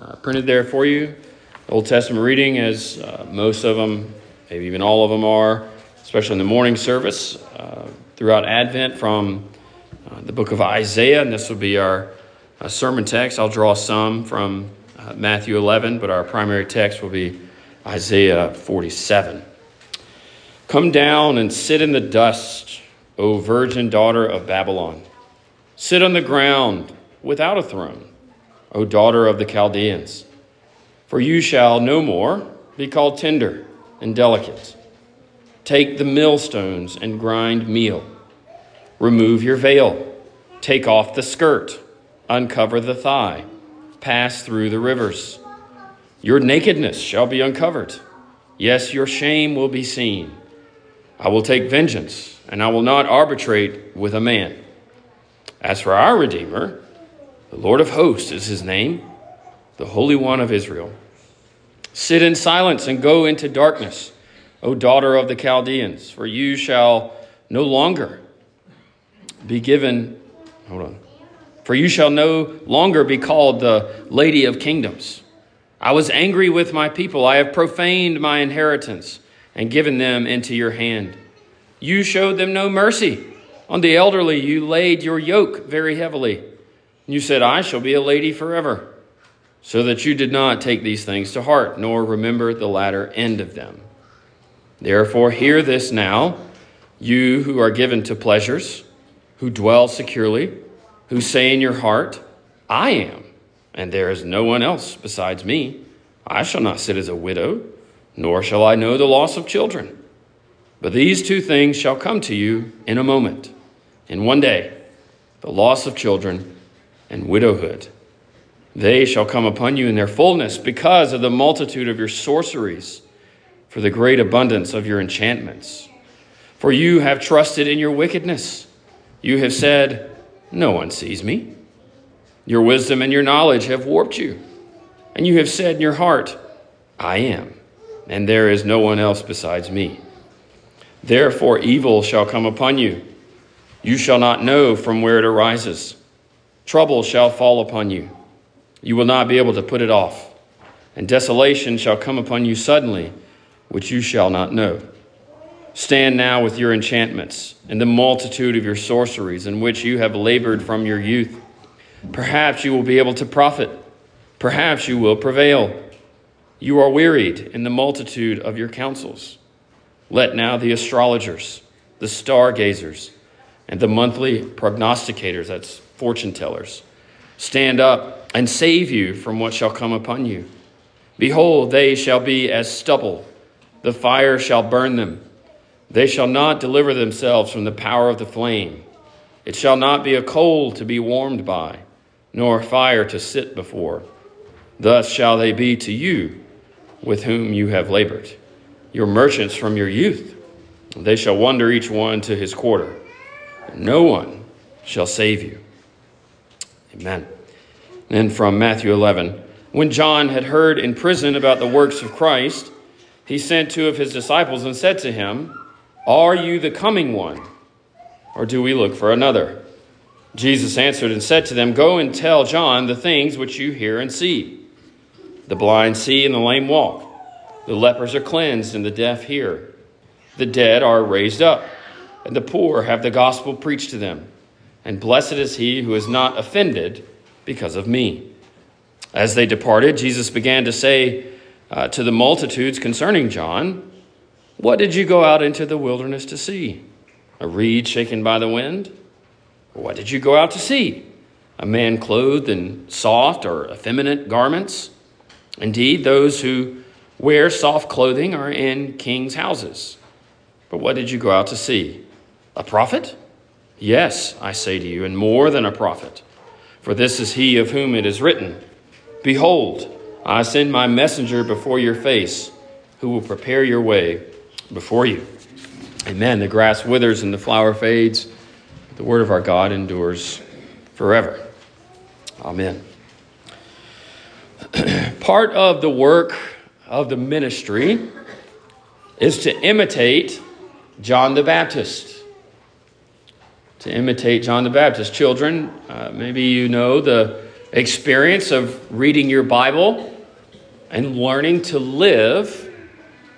uh, printed there for you. Old Testament reading, as uh, most of them, maybe even all of them are, especially in the morning service, uh, throughout Advent from uh, the book of Isaiah, and this will be our uh, sermon text. I'll draw some from Matthew 11, but our primary text will be Isaiah 47. Come down and sit in the dust, O virgin daughter of Babylon. Sit on the ground without a throne, O daughter of the Chaldeans. For you shall no more be called tender and delicate. Take the millstones and grind meal. Remove your veil. Take off the skirt. Uncover the thigh. Pass through the rivers. Your nakedness shall be uncovered. Yes, your shame will be seen. I will take vengeance, and I will not arbitrate with a man. As for our Redeemer, the Lord of hosts is his name, the Holy One of Israel. Sit in silence and go into darkness, O daughter of the Chaldeans, for you shall no longer be given, hold on, for you shall no longer be called the Lady of Kingdoms. I was angry with my people. I have profaned my inheritance and given them into your hand. You showed them no mercy. On the elderly, you laid your yoke very heavily. You said, I shall be a lady forever, so that you did not take these things to heart, nor remember the latter end of them. Therefore, hear this now, you who are given to pleasures, who dwell securely, who say in your heart, I am, and there is no one else besides me. I shall not sit as a widow, nor shall I know the loss of children. But these two things shall come to you in a moment, in one day the loss of children and widowhood. They shall come upon you in their fullness because of the multitude of your sorceries, for the great abundance of your enchantments. For you have trusted in your wickedness. You have said, No one sees me. Your wisdom and your knowledge have warped you. And you have said in your heart, I am, and there is no one else besides me. Therefore, evil shall come upon you. You shall not know from where it arises. Trouble shall fall upon you. You will not be able to put it off. And desolation shall come upon you suddenly, which you shall not know. Stand now with your enchantments and the multitude of your sorceries, in which you have labored from your youth. Perhaps you will be able to profit. Perhaps you will prevail. You are wearied in the multitude of your counsels. Let now the astrologers, the stargazers, and the monthly prognosticators, that's fortune tellers, stand up and save you from what shall come upon you. Behold, they shall be as stubble, the fire shall burn them. They shall not deliver themselves from the power of the flame. It shall not be a coal to be warmed by, nor a fire to sit before. Thus shall they be to you with whom you have labored your merchants from your youth. They shall wander each one to his quarter. No one shall save you. Amen. Then from Matthew 11 When John had heard in prison about the works of Christ, he sent two of his disciples and said to him, Are you the coming one, or do we look for another? Jesus answered and said to them, Go and tell John the things which you hear and see. The blind see and the lame walk the lepers are cleansed, and the deaf hear. The dead are raised up, and the poor have the gospel preached to them. And blessed is he who is not offended because of me. As they departed, Jesus began to say uh, to the multitudes concerning John, What did you go out into the wilderness to see? A reed shaken by the wind? What did you go out to see? A man clothed in soft or effeminate garments? Indeed, those who wear soft clothing are in king's houses. But what did you go out to see? A prophet? Yes, I say to you, and more than a prophet. For this is he of whom it is written Behold, I send my messenger before your face, who will prepare your way before you. Amen. The grass withers and the flower fades. But the word of our God endures forever. Amen. Part of the work of the ministry is to imitate John the Baptist. To imitate John the Baptist. Children, uh, maybe you know the experience of reading your Bible and learning to live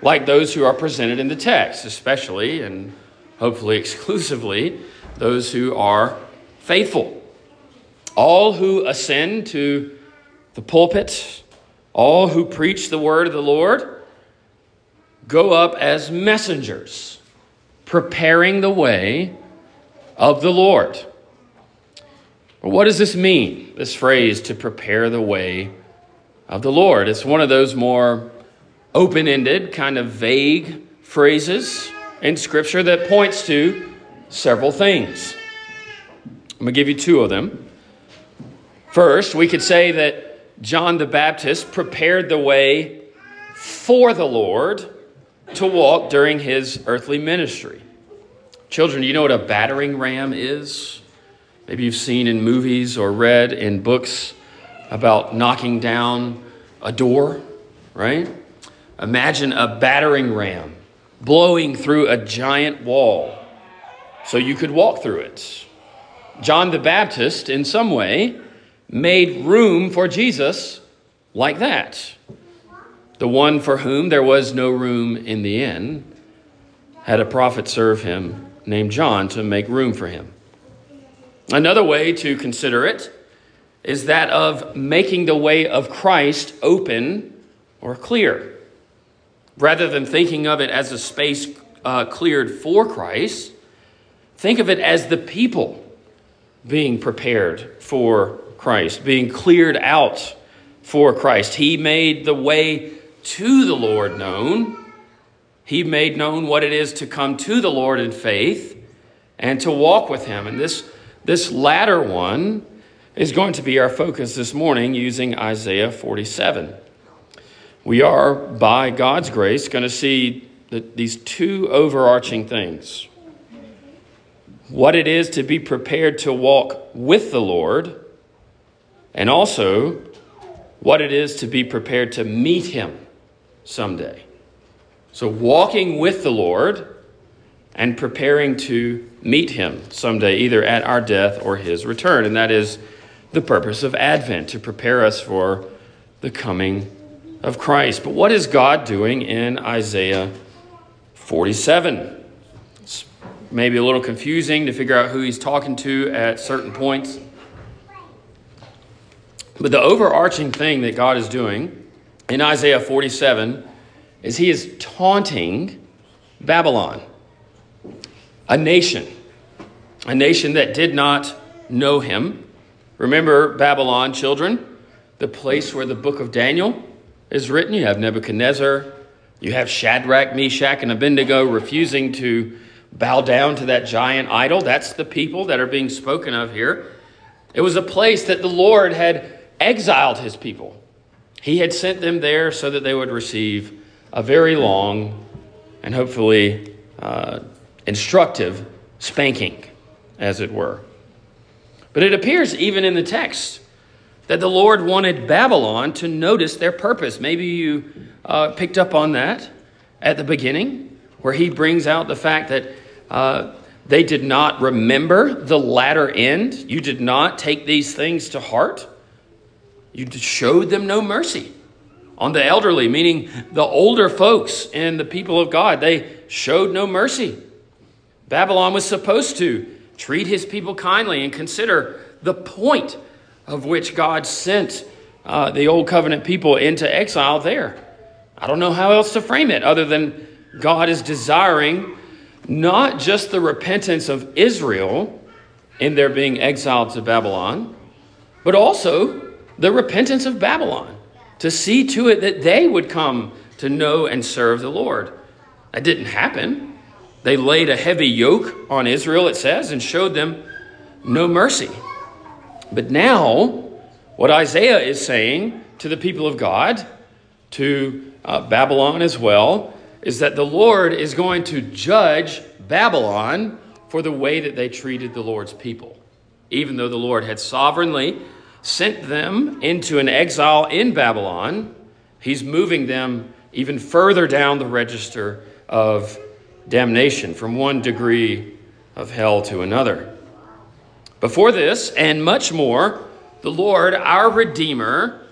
like those who are presented in the text, especially and hopefully exclusively those who are faithful. All who ascend to the pulpit, all who preach the word of the Lord, go up as messengers, preparing the way of the Lord. What does this mean, this phrase, to prepare the way of the Lord? It's one of those more open ended, kind of vague phrases in Scripture that points to several things. I'm going to give you two of them. First, we could say that John the Baptist prepared the way for the Lord to walk during his earthly ministry. Children, do you know what a battering ram is? Maybe you've seen in movies or read in books about knocking down a door, right? Imagine a battering ram blowing through a giant wall so you could walk through it. John the Baptist, in some way, made room for Jesus like that. The one for whom there was no room in the inn had a prophet serve him named John to make room for him. Another way to consider it is that of making the way of Christ open or clear. Rather than thinking of it as a space uh, cleared for Christ, think of it as the people being prepared for Christ, being cleared out for Christ. He made the way to the Lord known. He made known what it is to come to the Lord in faith and to walk with Him. And this this latter one is going to be our focus this morning using Isaiah 47. We are, by God's grace, going to see that these two overarching things what it is to be prepared to walk with the Lord, and also what it is to be prepared to meet Him someday. So, walking with the Lord and preparing to meet him someday, either at our death or his return. And that is the purpose of Advent, to prepare us for the coming of Christ. But what is God doing in Isaiah 47? It's maybe a little confusing to figure out who he's talking to at certain points. But the overarching thing that God is doing in Isaiah 47 is he is taunting Babylon a nation, a nation that did not know him. Remember Babylon, children, the place where the book of Daniel is written. You have Nebuchadnezzar, you have Shadrach, Meshach, and Abednego refusing to bow down to that giant idol. That's the people that are being spoken of here. It was a place that the Lord had exiled his people. He had sent them there so that they would receive a very long and hopefully uh, instructive spanking, as it were. But it appears even in the text that the Lord wanted Babylon to notice their purpose. Maybe you uh, picked up on that at the beginning, where he brings out the fact that uh, they did not remember the latter end. You did not take these things to heart. You showed them no mercy. On the elderly, meaning the older folks and the people of God, they showed no mercy. Babylon was supposed to treat his people kindly and consider the point of which God sent uh, the old covenant people into exile there. I don't know how else to frame it other than God is desiring not just the repentance of Israel in their being exiled to Babylon, but also the repentance of Babylon to see to it that they would come to know and serve the Lord. That didn't happen. They laid a heavy yoke on Israel, it says, and showed them no mercy. But now, what Isaiah is saying to the people of God, to uh, Babylon as well, is that the Lord is going to judge Babylon for the way that they treated the Lord's people. Even though the Lord had sovereignly sent them into an exile in Babylon, he's moving them even further down the register of damnation from one degree of hell to another. Before this, and much more, the Lord, our Redeemer,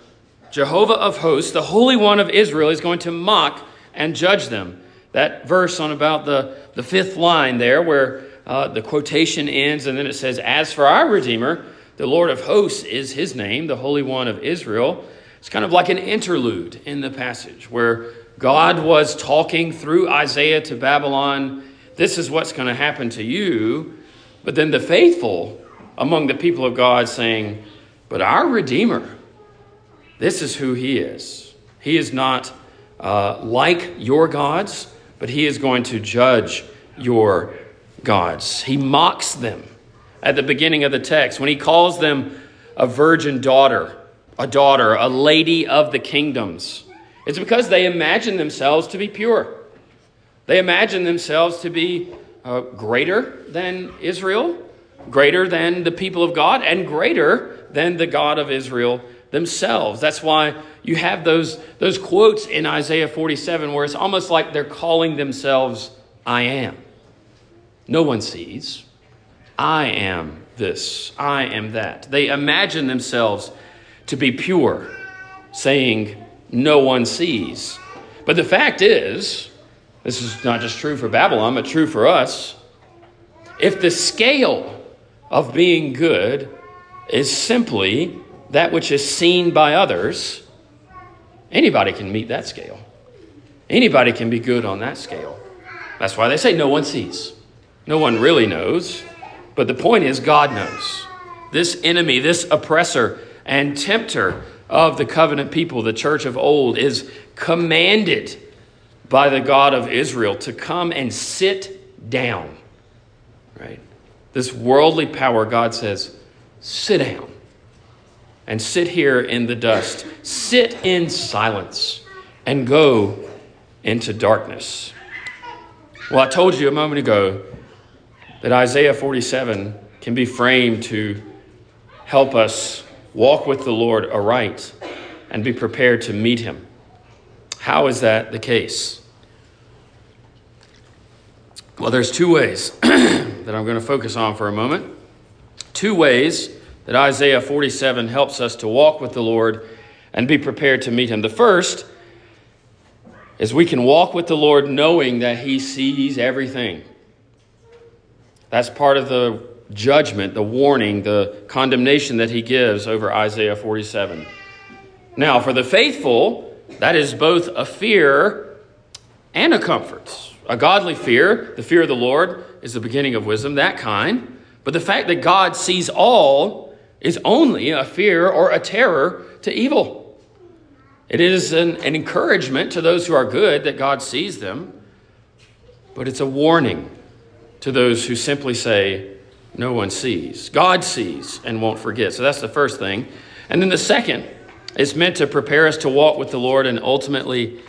Jehovah of hosts, the Holy One of Israel, is going to mock and judge them. That verse on about the, the fifth line there, where uh, the quotation ends, and then it says, As for our Redeemer, the Lord of hosts is his name, the Holy One of Israel. It's kind of like an interlude in the passage where God was talking through Isaiah to Babylon. This is what's going to happen to you. But then the faithful among the people of God saying, But our Redeemer, this is who he is. He is not uh, like your gods, but he is going to judge your gods. He mocks them at the beginning of the text when he calls them a virgin daughter, a daughter, a lady of the kingdoms. It's because they imagine themselves to be pure. They imagine themselves to be uh, greater than Israel, greater than the people of God, and greater than the God of Israel themselves. That's why you have those, those quotes in Isaiah 47 where it's almost like they're calling themselves, I am. No one sees. I am this. I am that. They imagine themselves to be pure, saying, No one sees. But the fact is, this is not just true for Babylon, but true for us. If the scale of being good is simply that which is seen by others, anybody can meet that scale. Anybody can be good on that scale. That's why they say no one sees. No one really knows. But the point is, God knows. This enemy, this oppressor and tempter of the covenant people, the church of old, is commanded by the God of Israel to come and sit down. Right? This worldly power, God says, sit down and sit here in the dust. Sit in silence and go into darkness. Well, I told you a moment ago that Isaiah 47 can be framed to help us walk with the Lord aright and be prepared to meet him. How is that the case? Well, there's two ways that I'm going to focus on for a moment. Two ways that Isaiah 47 helps us to walk with the Lord and be prepared to meet him. The first is we can walk with the Lord knowing that he sees everything. That's part of the judgment, the warning, the condemnation that he gives over Isaiah 47. Now, for the faithful, that is both a fear and a comfort. A godly fear, the fear of the Lord, is the beginning of wisdom, that kind. But the fact that God sees all is only a fear or a terror to evil. It is an, an encouragement to those who are good that God sees them, but it's a warning to those who simply say, No one sees. God sees and won't forget. So that's the first thing. And then the second is meant to prepare us to walk with the Lord and ultimately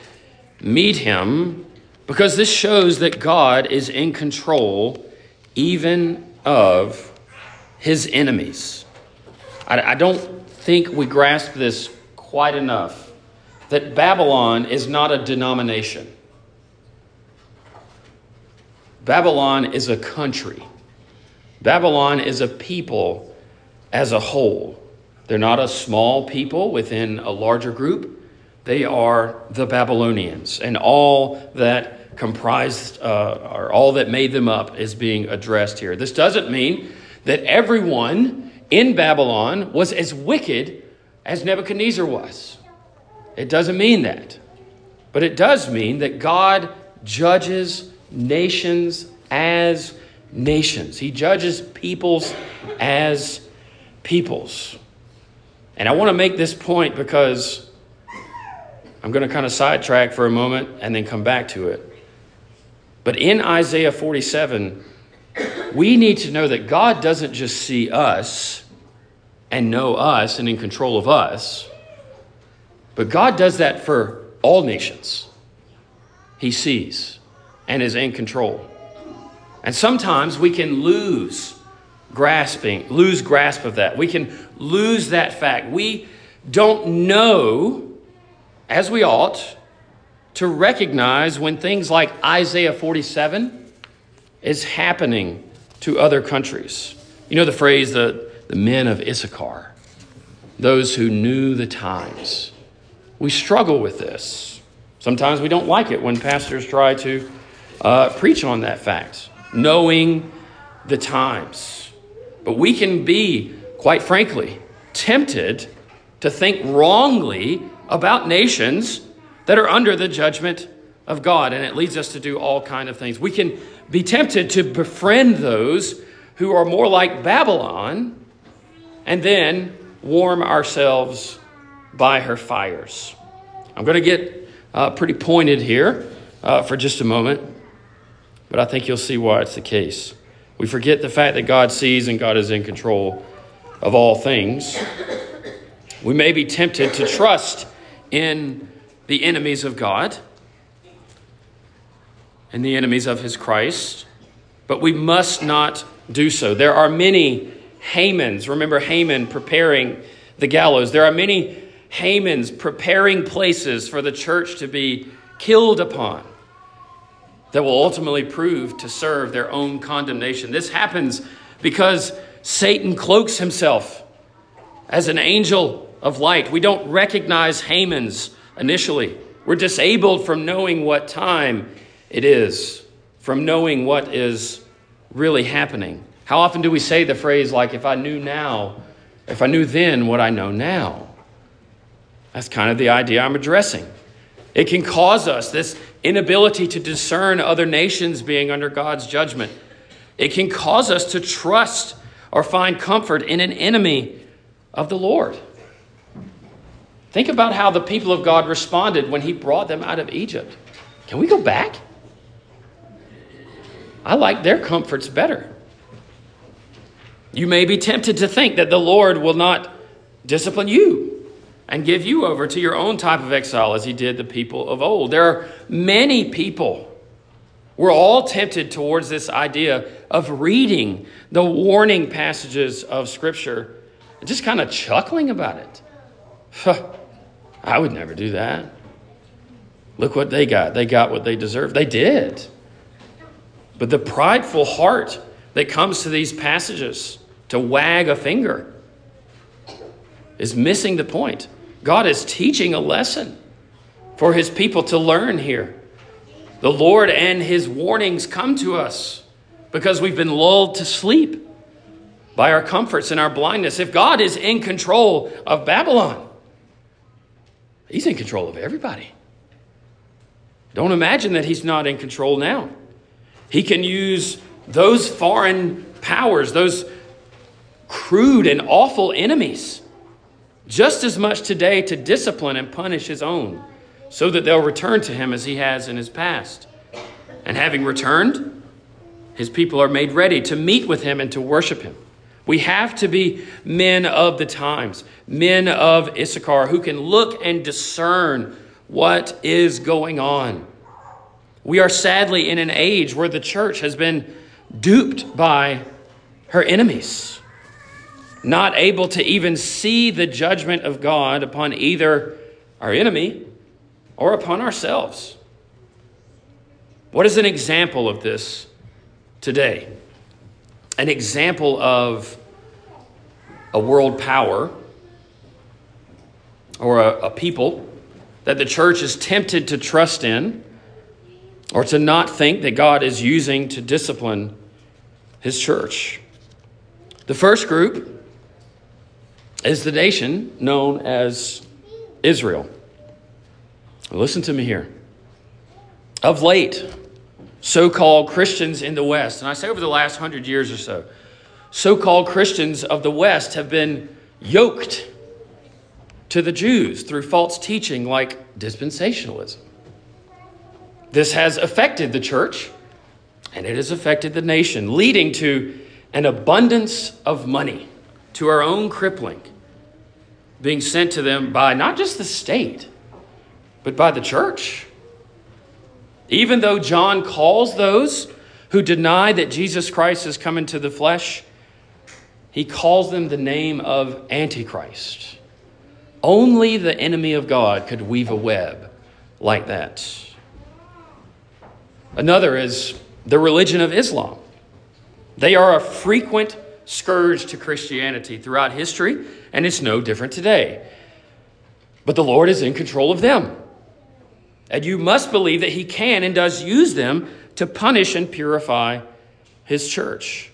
meet Him because this shows that God is in control even of His enemies. I, I don't think we grasp this quite enough that Babylon is not a denomination. Babylon is a country. Babylon is a people as a whole. They're not a small people within a larger group. They are the Babylonians, and all that comprised uh, or all that made them up is being addressed here. This doesn't mean that everyone in Babylon was as wicked as Nebuchadnezzar was. It doesn't mean that. But it does mean that God judges nations as nations, He judges peoples as peoples. And I want to make this point because I'm going to kind of sidetrack for a moment and then come back to it. But in Isaiah 47, we need to know that God doesn't just see us and know us and in control of us, but God does that for all nations. He sees and is in control. And sometimes we can lose grasping, lose grasp of that. We can lose that fact. We don't know, as we ought, to recognize when things like Isaiah 47 is happening to other countries. You know the phrase, the, the men of Issachar. those who knew the times. We struggle with this. Sometimes we don't like it when pastors try to uh, preach on that fact, knowing the times. But we can be, quite frankly, tempted to think wrongly about nations that are under the judgment of God, and it leads us to do all kind of things. We can be tempted to befriend those who are more like Babylon and then warm ourselves by her fires. I'm going to get uh, pretty pointed here uh, for just a moment, but I think you'll see why it's the case. We forget the fact that God sees and God is in control of all things. We may be tempted to trust in the enemies of God and the enemies of his Christ, but we must not do so. There are many Hamans. Remember Haman preparing the gallows. There are many Hamans preparing places for the church to be killed upon that will ultimately prove to serve their own condemnation. This happens because Satan cloaks himself as an angel of light. We don't recognize Haman's initially. We're disabled from knowing what time it is, from knowing what is really happening. How often do we say the phrase, like, if I knew now, if I knew then what I know now? That's kind of the idea I'm addressing. It can cause us this inability to discern other nations being under God's judgment. It can cause us to trust or find comfort in an enemy of the Lord. Think about how the people of God responded when He brought them out of Egypt. Can we go back? I like their comforts better. You may be tempted to think that the Lord will not discipline you and give you over to your own type of exile as he did the people of old. There are many people. We're all tempted towards this idea of reading the warning passages of Scripture and just kind of chuckling about it. I would never do that. Look what they got. They got what they deserved. They did. But the prideful heart that comes to these passages to wag a finger is missing the point. God is teaching a lesson for his people to learn here. The Lord and his warnings come to us because we've been lulled to sleep by our comforts and our blindness. If God is in control of Babylon, he's in control of everybody. Don't imagine that he's not in control now. He can use those foreign powers, those crude and awful enemies, just as much today to discipline and punish his own, so that they'll return to him as he has in his past. And having returned, his people are made ready to meet with him and to worship him. We have to be men of the times, men of Issachar, who can look and discern what is going on. We are sadly in an age where the church has been duped by her enemies, not able to even see the judgment of God upon either our enemy or upon ourselves. What is an example of this today? An example of a world power or a, a people that the church is tempted to trust in or to not think that God is using to discipline his church. The first group is the nation known as Israel. Listen to me here. Of late, so called Christians in the West, and I say over the last hundred years or so, so called Christians of the West have been yoked to the Jews through false teaching like dispensationalism. This has affected the church and it has affected the nation, leading to an abundance of money to our own crippling being sent to them by not just the state, but by the church. Even though John calls those who deny that Jesus Christ has come into the flesh, he calls them the name of Antichrist. Only the enemy of God could weave a web like that. Another is the religion of Islam. They are a frequent scourge to Christianity throughout history and it's no different today. But the Lord is in control of them. And you must believe that He can and does use them to punish and purify His church.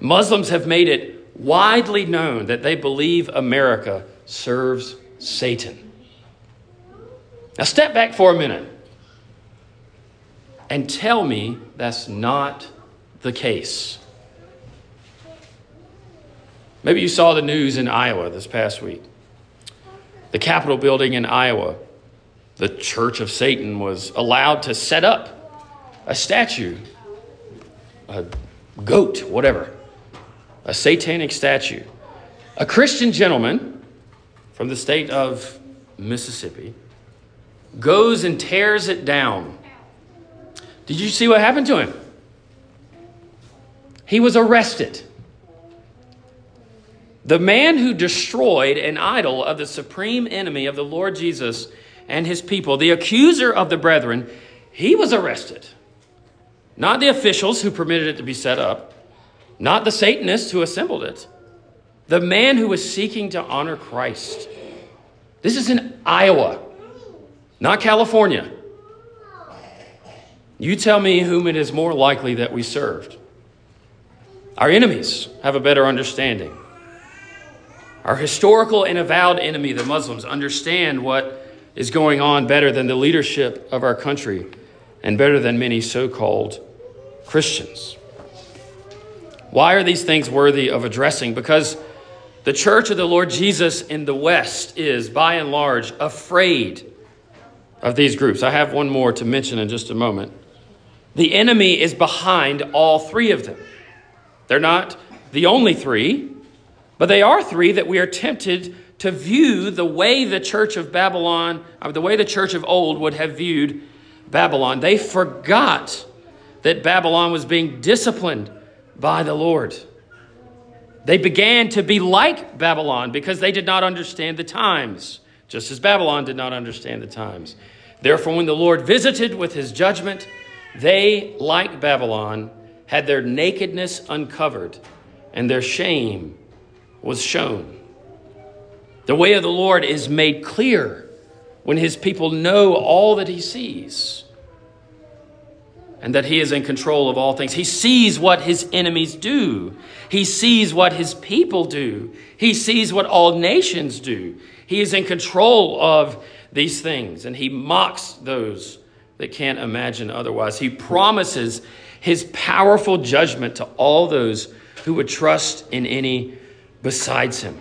Muslims have made it widely known that they believe America serves Satan. Now, step back for a minute and tell me that's not the case. Maybe you saw the news in Iowa this past week. The Capitol building in Iowa, the Church of Satan was allowed to set up a statue, a goat, whatever, a satanic statue. A Christian gentleman from the state of Mississippi goes and tears it down. Did you see what happened to him? He was arrested. The man who destroyed an idol of the supreme enemy of the Lord Jesus and his people, the accuser of the brethren, he was arrested. Not the officials who permitted it to be set up, not the Satanists who assembled it, the man who was seeking to honor Christ. This is in Iowa, not California. You tell me whom it is more likely that we served. Our enemies have a better understanding. Our historical and avowed enemy, the Muslims, understand what is going on better than the leadership of our country and better than many so called Christians. Why are these things worthy of addressing? Because the church of the Lord Jesus in the West is, by and large, afraid of these groups. I have one more to mention in just a moment. The enemy is behind all three of them. They're not the only three, but they are three that we are tempted to view the way the church of Babylon, or the way the church of old would have viewed Babylon. They forgot that Babylon was being disciplined by the Lord. They began to be like Babylon because they did not understand the times, just as Babylon did not understand the times. Therefore, when the Lord visited with his judgment, they, like Babylon, had their nakedness uncovered and their shame was shown. The way of the Lord is made clear when his people know all that he sees and that he is in control of all things. He sees what his enemies do, he sees what his people do, he sees what all nations do. He is in control of these things, and he mocks those that can't imagine otherwise. He promises his powerful judgment to all those who would trust in any besides him.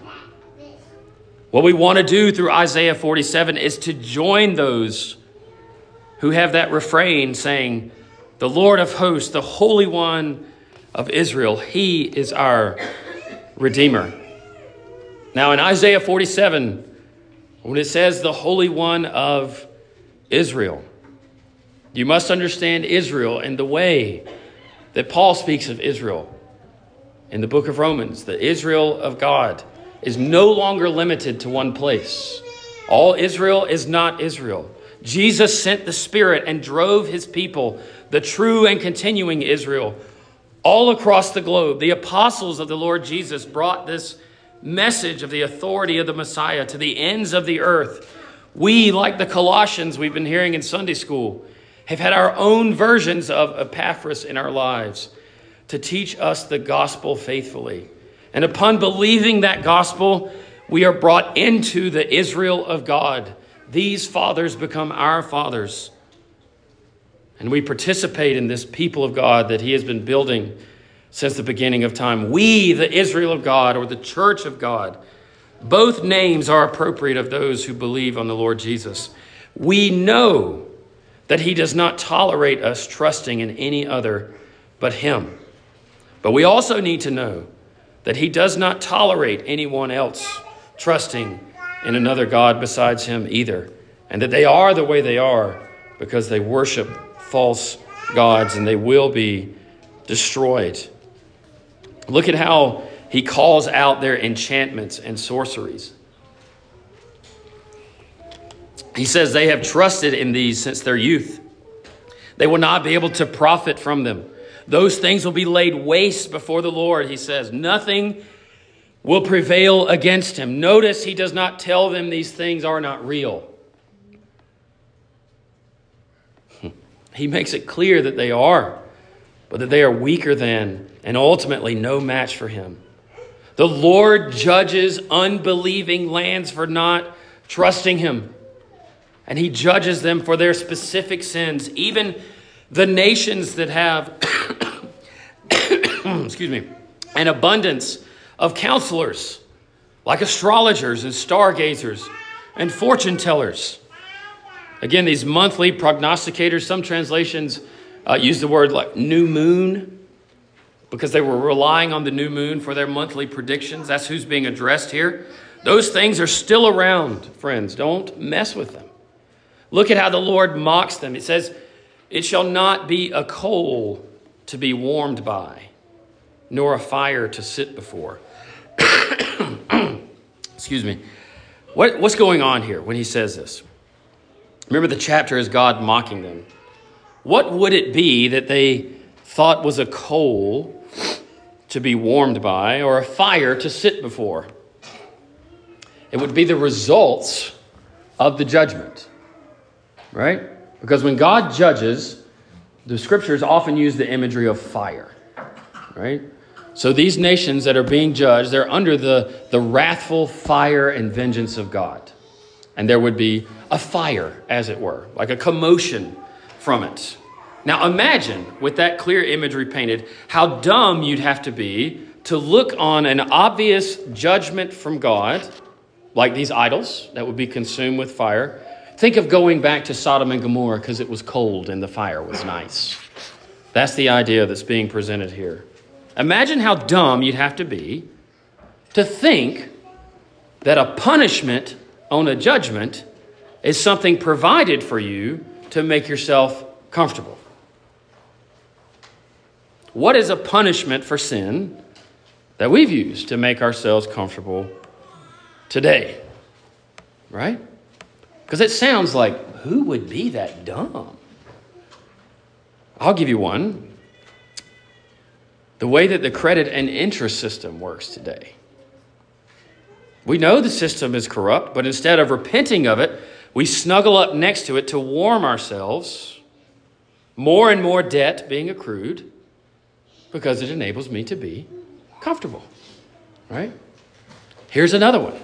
What we want to do through Isaiah 47 is to join those who have that refrain saying, The Lord of hosts, the Holy One of Israel, He is our Redeemer. Now, in Isaiah 47, when it says the Holy One of Israel, you must understand Israel and the way that Paul speaks of Israel in the book of Romans, the Israel of God is no longer limited to one place. All Israel is not Israel. Jesus sent the Spirit and drove his people, the true and continuing Israel, all across the globe. The apostles of the Lord Jesus brought this message of the authority of the Messiah to the ends of the earth. We, like the Colossians we've been hearing in Sunday school, have had our own versions of Epaphras in our lives to teach us the gospel faithfully. And upon believing that gospel, we are brought into the Israel of God. These fathers become our fathers. And we participate in this people of God that He has been building since the beginning of time. We, the Israel of God, or the church of God, both names are appropriate of those who believe on the Lord Jesus. We know that He does not tolerate us trusting in any other but Him. But we also need to know that He does not tolerate anyone else trusting in another God besides Him either, and that they are the way they are because they worship false gods and they will be destroyed. Look at how He calls out their enchantments and sorceries. He says they have trusted in these since their youth. They will not be able to profit from them. Those things will be laid waste before the Lord, he says. Nothing will prevail against him. Notice he does not tell them these things are not real. Hmm. He makes it clear that they are, but that they are weaker than and ultimately no match for him. The Lord judges unbelieving lands for not trusting him. And he judges them for their specific sins, even the nations that have excuse me, an abundance of counselors like astrologers and stargazers and fortune tellers. Again, these monthly prognosticators, some translations uh, use the word like new moon because they were relying on the new moon for their monthly predictions. That's who's being addressed here. Those things are still around, friends. Don't mess with them. Look at how the Lord mocks them. It says, It shall not be a coal to be warmed by, nor a fire to sit before. Excuse me. What, what's going on here when he says this? Remember, the chapter is God mocking them. What would it be that they thought was a coal to be warmed by or a fire to sit before? It would be the results of the judgment, right? Because when God judges, the scriptures often use the imagery of fire, right? So these nations that are being judged, they're under the, the wrathful fire and vengeance of God. And there would be a fire, as it were, like a commotion from it. Now imagine, with that clear imagery painted, how dumb you'd have to be to look on an obvious judgment from God, like these idols that would be consumed with fire. Think of going back to Sodom and Gomorrah because it was cold and the fire was nice. That's the idea that's being presented here. Imagine how dumb you'd have to be to think that a punishment on a judgment is something provided for you to make yourself comfortable. What is a punishment for sin that we've used to make ourselves comfortable today? Right? Because it sounds like, who would be that dumb? I'll give you one the way that the credit and interest system works today. We know the system is corrupt, but instead of repenting of it, we snuggle up next to it to warm ourselves. More and more debt being accrued because it enables me to be comfortable. Right? Here's another one.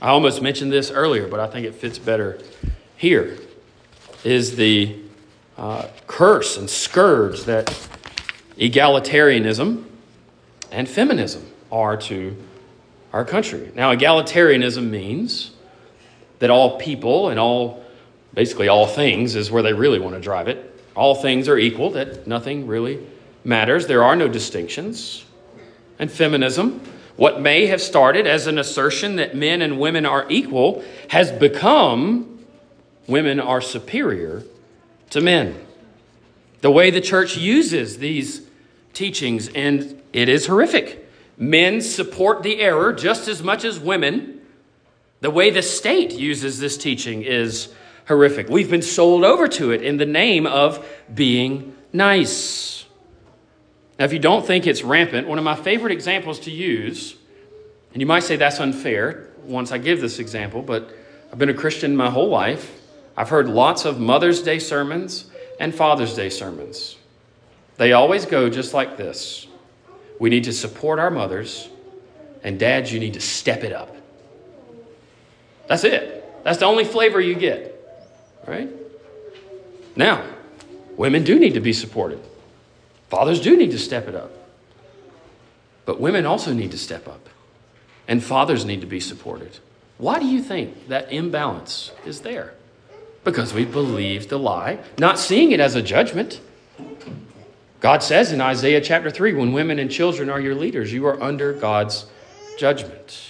I almost mentioned this earlier, but I think it fits better here. Is the uh, curse and scourge that egalitarianism and feminism are to our country. Now, egalitarianism means that all people and all, basically all things, is where they really want to drive it. All things are equal, that nothing really matters. There are no distinctions. And feminism, what may have started as an assertion that men and women are equal, has become women are superior to men. The way the church uses these teachings, and it is horrific. Men support the error just as much as women. The way the state uses this teaching is horrific. We've been sold over to it in the name of being nice. Now, if you don't think it's rampant, one of my favorite examples to use, and you might say that's unfair once I give this example, but I've been a Christian my whole life. I've heard lots of Mother's Day sermons and Father's Day sermons. They always go just like this We need to support our mothers, and dads, you need to step it up. That's it. That's the only flavor you get, right? Now, women do need to be supported. Fathers do need to step it up. But women also need to step up. And fathers need to be supported. Why do you think that imbalance is there? Because we believe the lie, not seeing it as a judgment, God says in Isaiah chapter 3 when women and children are your leaders, you are under God's judgment.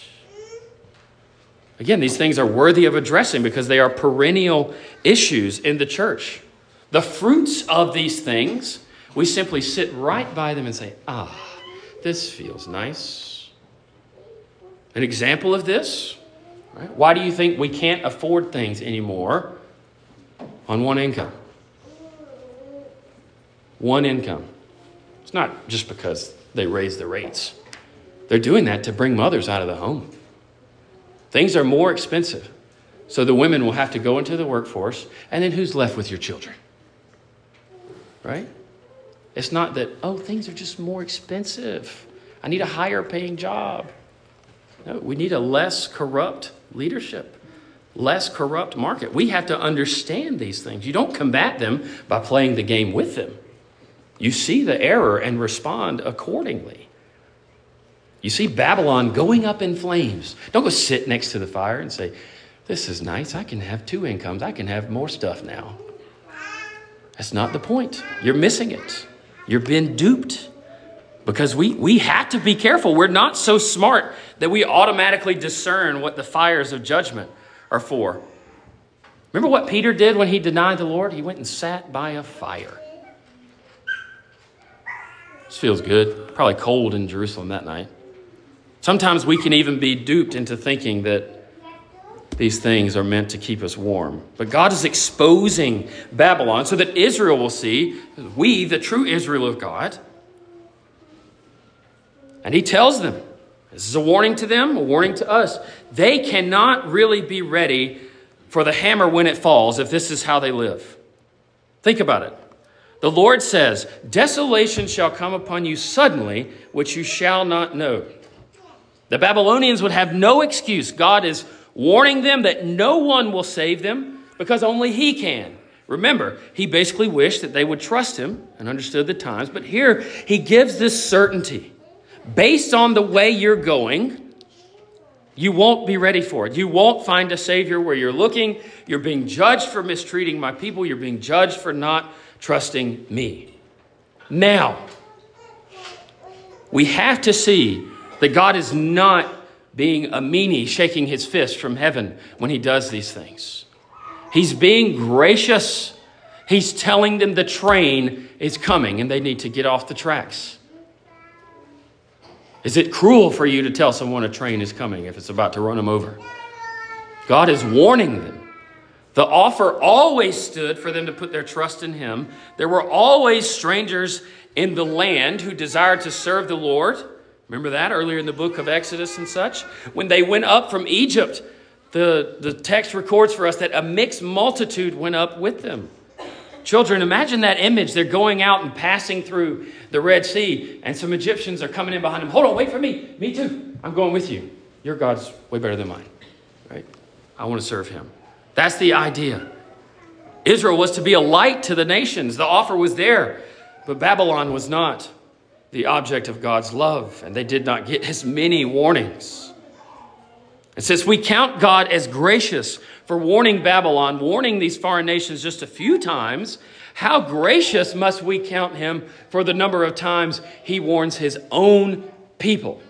Again, these things are worthy of addressing because they are perennial issues in the church. The fruits of these things, we simply sit right by them and say, ah, this feels nice. An example of this, right? why do you think we can't afford things anymore on one income? one income. It's not just because they raise the rates. They're doing that to bring mothers out of the home. Things are more expensive. So the women will have to go into the workforce, and then who's left with your children? Right? It's not that, oh, things are just more expensive. I need a higher paying job. No, we need a less corrupt leadership, less corrupt market. We have to understand these things. You don't combat them by playing the game with them. You see the error and respond accordingly. You see Babylon going up in flames. Don't go sit next to the fire and say, This is nice. I can have two incomes. I can have more stuff now. That's not the point. You're missing it. You're being duped. Because we, we have to be careful. We're not so smart that we automatically discern what the fires of judgment are for. Remember what Peter did when he denied the Lord? He went and sat by a fire. This feels good. Probably cold in Jerusalem that night. Sometimes we can even be duped into thinking that these things are meant to keep us warm. But God is exposing Babylon so that Israel will see, we, the true Israel of God. And He tells them, this is a warning to them, a warning to us. They cannot really be ready for the hammer when it falls if this is how they live. Think about it. The Lord says, Desolation shall come upon you suddenly, which you shall not know. The Babylonians would have no excuse. God is warning them that no one will save them because only He can. Remember, He basically wished that they would trust Him and understood the times, but here He gives this certainty. Based on the way you're going, you won't be ready for it. You won't find a Savior where you're looking. You're being judged for mistreating my people. You're being judged for not trusting me. Now, we have to see that God is not being a meanie shaking his fist from heaven when he does these things. He's being gracious. He's telling them the train is coming and they need to get off the tracks. Is it cruel for you to tell someone a train is coming if it's about to run them over? God is warning them. The offer always stood for them to put their trust in Him. There were always strangers in the land who desired to serve the Lord. Remember that earlier in the book of Exodus and such? When they went up from Egypt, the, the text records for us that a mixed multitude went up with them. Children, imagine that image. They're going out and passing through the Red Sea, and some Egyptians are coming in behind them. Hold on, wait for me. Me too. I'm going with you. Your God's way better than mine, right? I want to serve him. That's the idea. Israel was to be a light to the nations. The offer was there, but Babylon was not the object of God's love, and they did not get as many warnings. And since We count God as gracious for warning Babylon, warning these foreign nations just a few times. How gracious must we count him for the number of times he warns his own people?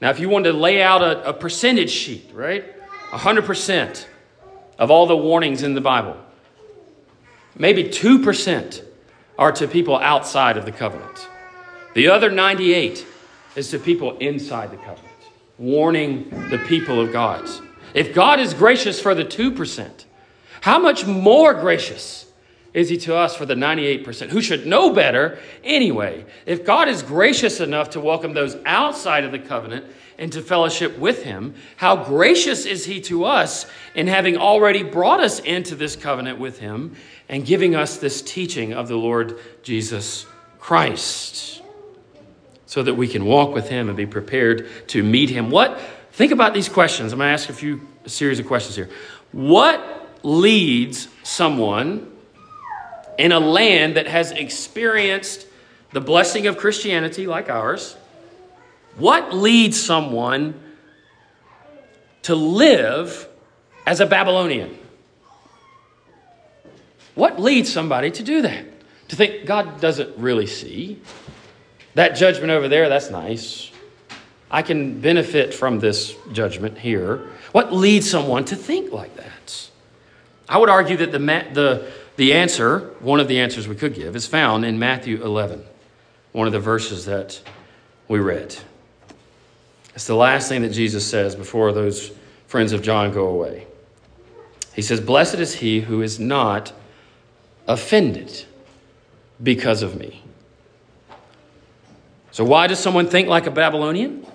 Now, if you wanted to lay out a, a percentage sheet, right? 100% of all the warnings in the Bible, maybe 2% are to people outside of the covenant. The other 98 is to people inside the covenant, warning the people of God. If God is gracious for the 2%, how much more gracious is he to us for the 98% who should know better anyway? If God is gracious enough to welcome those outside of the covenant into fellowship with him, how gracious is he to us in having already brought us into this covenant with him and giving us this teaching of the Lord Jesus Christ so that we can walk with him and be prepared to meet him. What think about these questions. I'm going to ask a few a series of questions here. What leads someone in a land that has experienced the blessing of Christianity like ours what leads someone to live as a Babylonian? What leads somebody to do that? To think God doesn't really see. That judgment over there, that's nice. I can benefit from this judgment here. What leads someone to think like that? I would argue that the, the, the answer, one of the answers we could give, is found in Matthew 11, one of the verses that we read. It's the last thing that Jesus says before those friends of John go away. He says, Blessed is he who is not offended because of me. So, why does someone think like a Babylonian?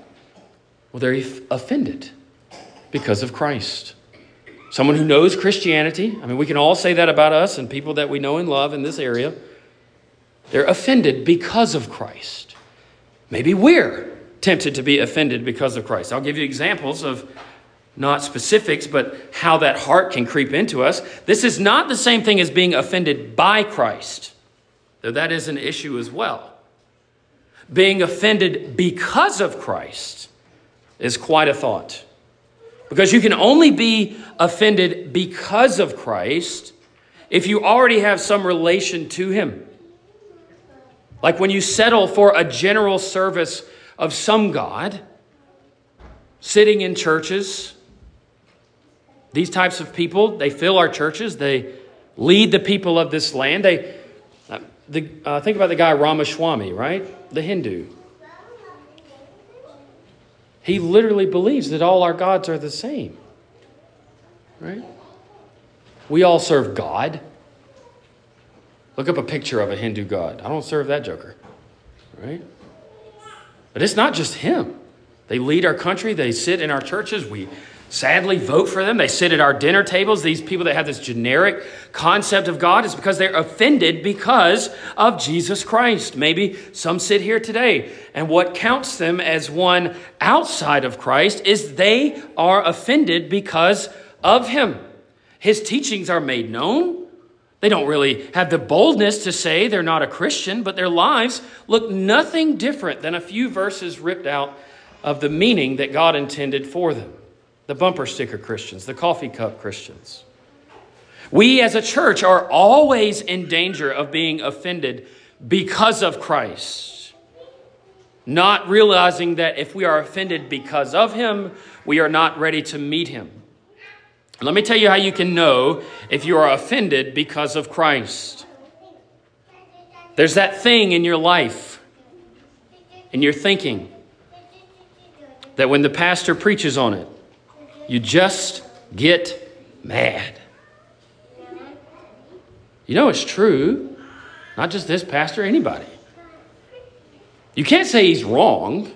Well, they're offended because of Christ. Someone who knows Christianity, I mean, we can all say that about us and people that we know and love in this area. They're offended because of Christ. Maybe we're tempted to be offended because of Christ. I'll give you examples of not specifics, but how that heart can creep into us. This is not the same thing as being offended by Christ, though that is an issue as well. Being offended because of Christ is quite a thought. Because you can only be offended because of Christ if you already have some relation to Him. Like when you settle for a general service of some God, sitting in churches, these types of people, they fill our churches, they lead the people of this land. They, uh, the, uh, think about the guy Ramaswamy, right? The Hindu. He literally believes that all our gods are the same. Right? We all serve God. Look up a picture of a Hindu god. I don't serve that joker. Right? But it's not just him. They lead our country, they sit in our churches, we sadly vote for them. They sit at our dinner tables. These people that have this generic concept of God is because they're offended because of Jesus Christ. Maybe some sit here today, and what counts them as one outside of Christ is they are offended because of Him. His teachings are made known. They don't really have the boldness to say they're not a Christian, but their lives look nothing different than a few verses ripped out of the meaning that God intended for them the bumper sticker Christians, the coffee cup Christians. We as a church are always in danger of being offended because of Christ, not realizing that if we are offended because of Him, we are not ready to meet Him. Let me tell you how you can know if you are offended because of Christ. There's that thing in your life, in your thinking, that when the pastor preaches on it, you just get mad. You know it's true. Not just this pastor, anybody. You can't say he's wrong,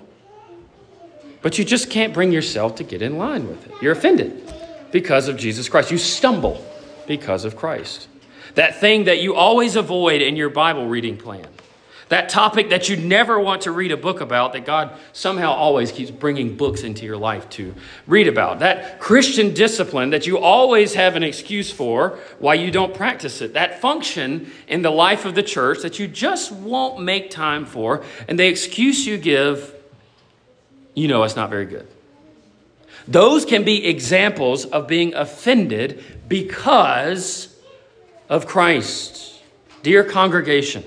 but you just can't bring yourself to get in line with it. You're offended because of Jesus Christ. You stumble because of Christ. That thing that you always avoid in your Bible reading plan. That topic that you never want to read a book about, that God somehow always keeps bringing books into your life to read about. That Christian discipline that you always have an excuse for why you don't practice it. That function in the life of the church that you just won't make time for. And the excuse you give, you know it's not very good. Those can be examples of being offended because of Christ. Dear congregation,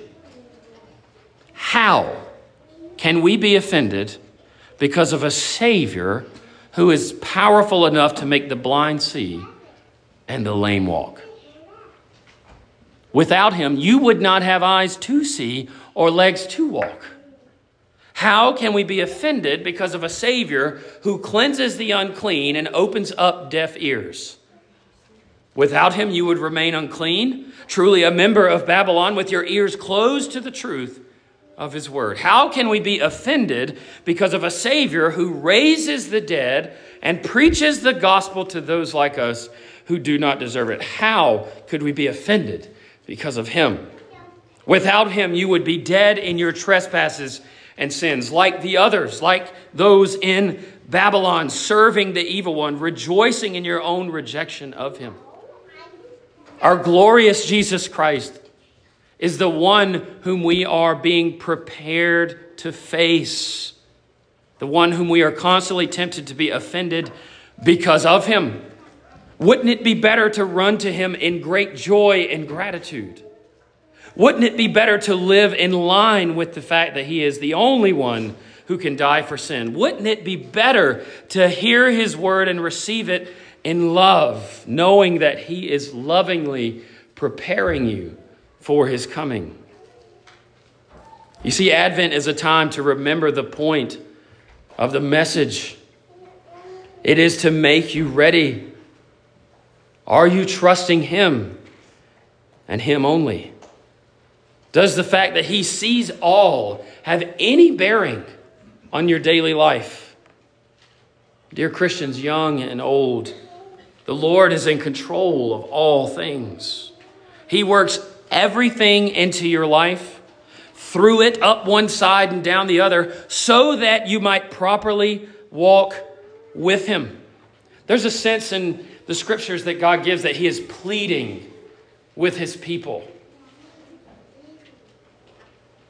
how can we be offended because of a Savior who is powerful enough to make the blind see and the lame walk? Without him, you would not have eyes to see or legs to walk. How can we be offended because of a Savior who cleanses the unclean and opens up deaf ears? Without him, you would remain unclean, truly a member of Babylon with your ears closed to the truth of his word. How can we be offended because of a Savior who raises the dead and preaches the gospel to those like us who do not deserve it? How could we be offended because of him? Without him, you would be dead in your trespasses and sins, like the others, like those in Babylon, serving the evil one, rejoicing in your own rejection of him. Our glorious Jesus Christ is the one whom we are being prepared to face, the one whom we are constantly tempted to be offended because of him. Wouldn't it be better to run to him in great joy and gratitude? Wouldn't it be better to live in line with the fact that he is the only one who can die for sin? Wouldn't it be better to hear his word and receive it in love, knowing that he is lovingly preparing you for his coming. You see, Advent is a time to remember the point of the message. It is to make you ready. Are you trusting Him and Him only? Does the fact that He sees all have any bearing on your daily life? Dear Christians, young and old, the Lord is in control of all things. He works everything into your life, through it up one side and down the other, so that you might properly walk with Him. There's a sense in the scriptures that God gives that He is pleading with His people.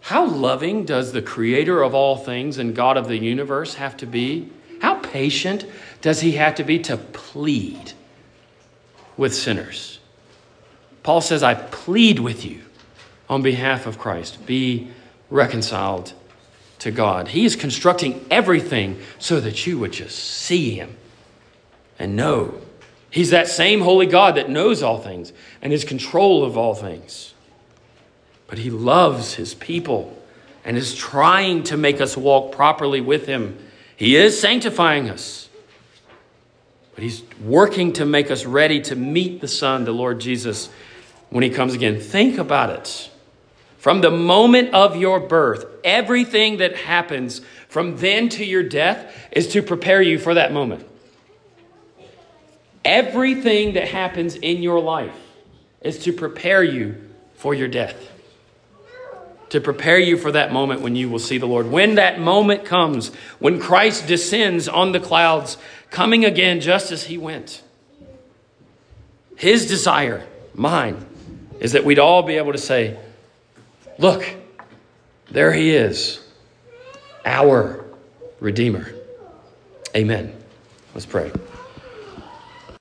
How loving does the creator of all things and God of the universe have to be? How patient does he have to be to plead with sinners? Paul says, I plead with you on behalf of Christ. Be reconciled to God. He is constructing everything so that you would just see him and know. He's that same holy God that knows all things and is control of all things but he loves his people and is trying to make us walk properly with him. He is sanctifying us, but he's working to make us ready to meet the Son, the Lord Jesus, when he comes again. Think about it. From the moment of your birth, everything that happens from then to your death is to prepare you for that moment. Everything that happens in your life is to prepare you for your death to prepare you for that moment when you will see the Lord. When that moment comes, when Christ descends on the clouds, coming again just as he went. His desire, mine, is that we'd all be able to say, Look, there he is, our Redeemer. Amen. Let's pray.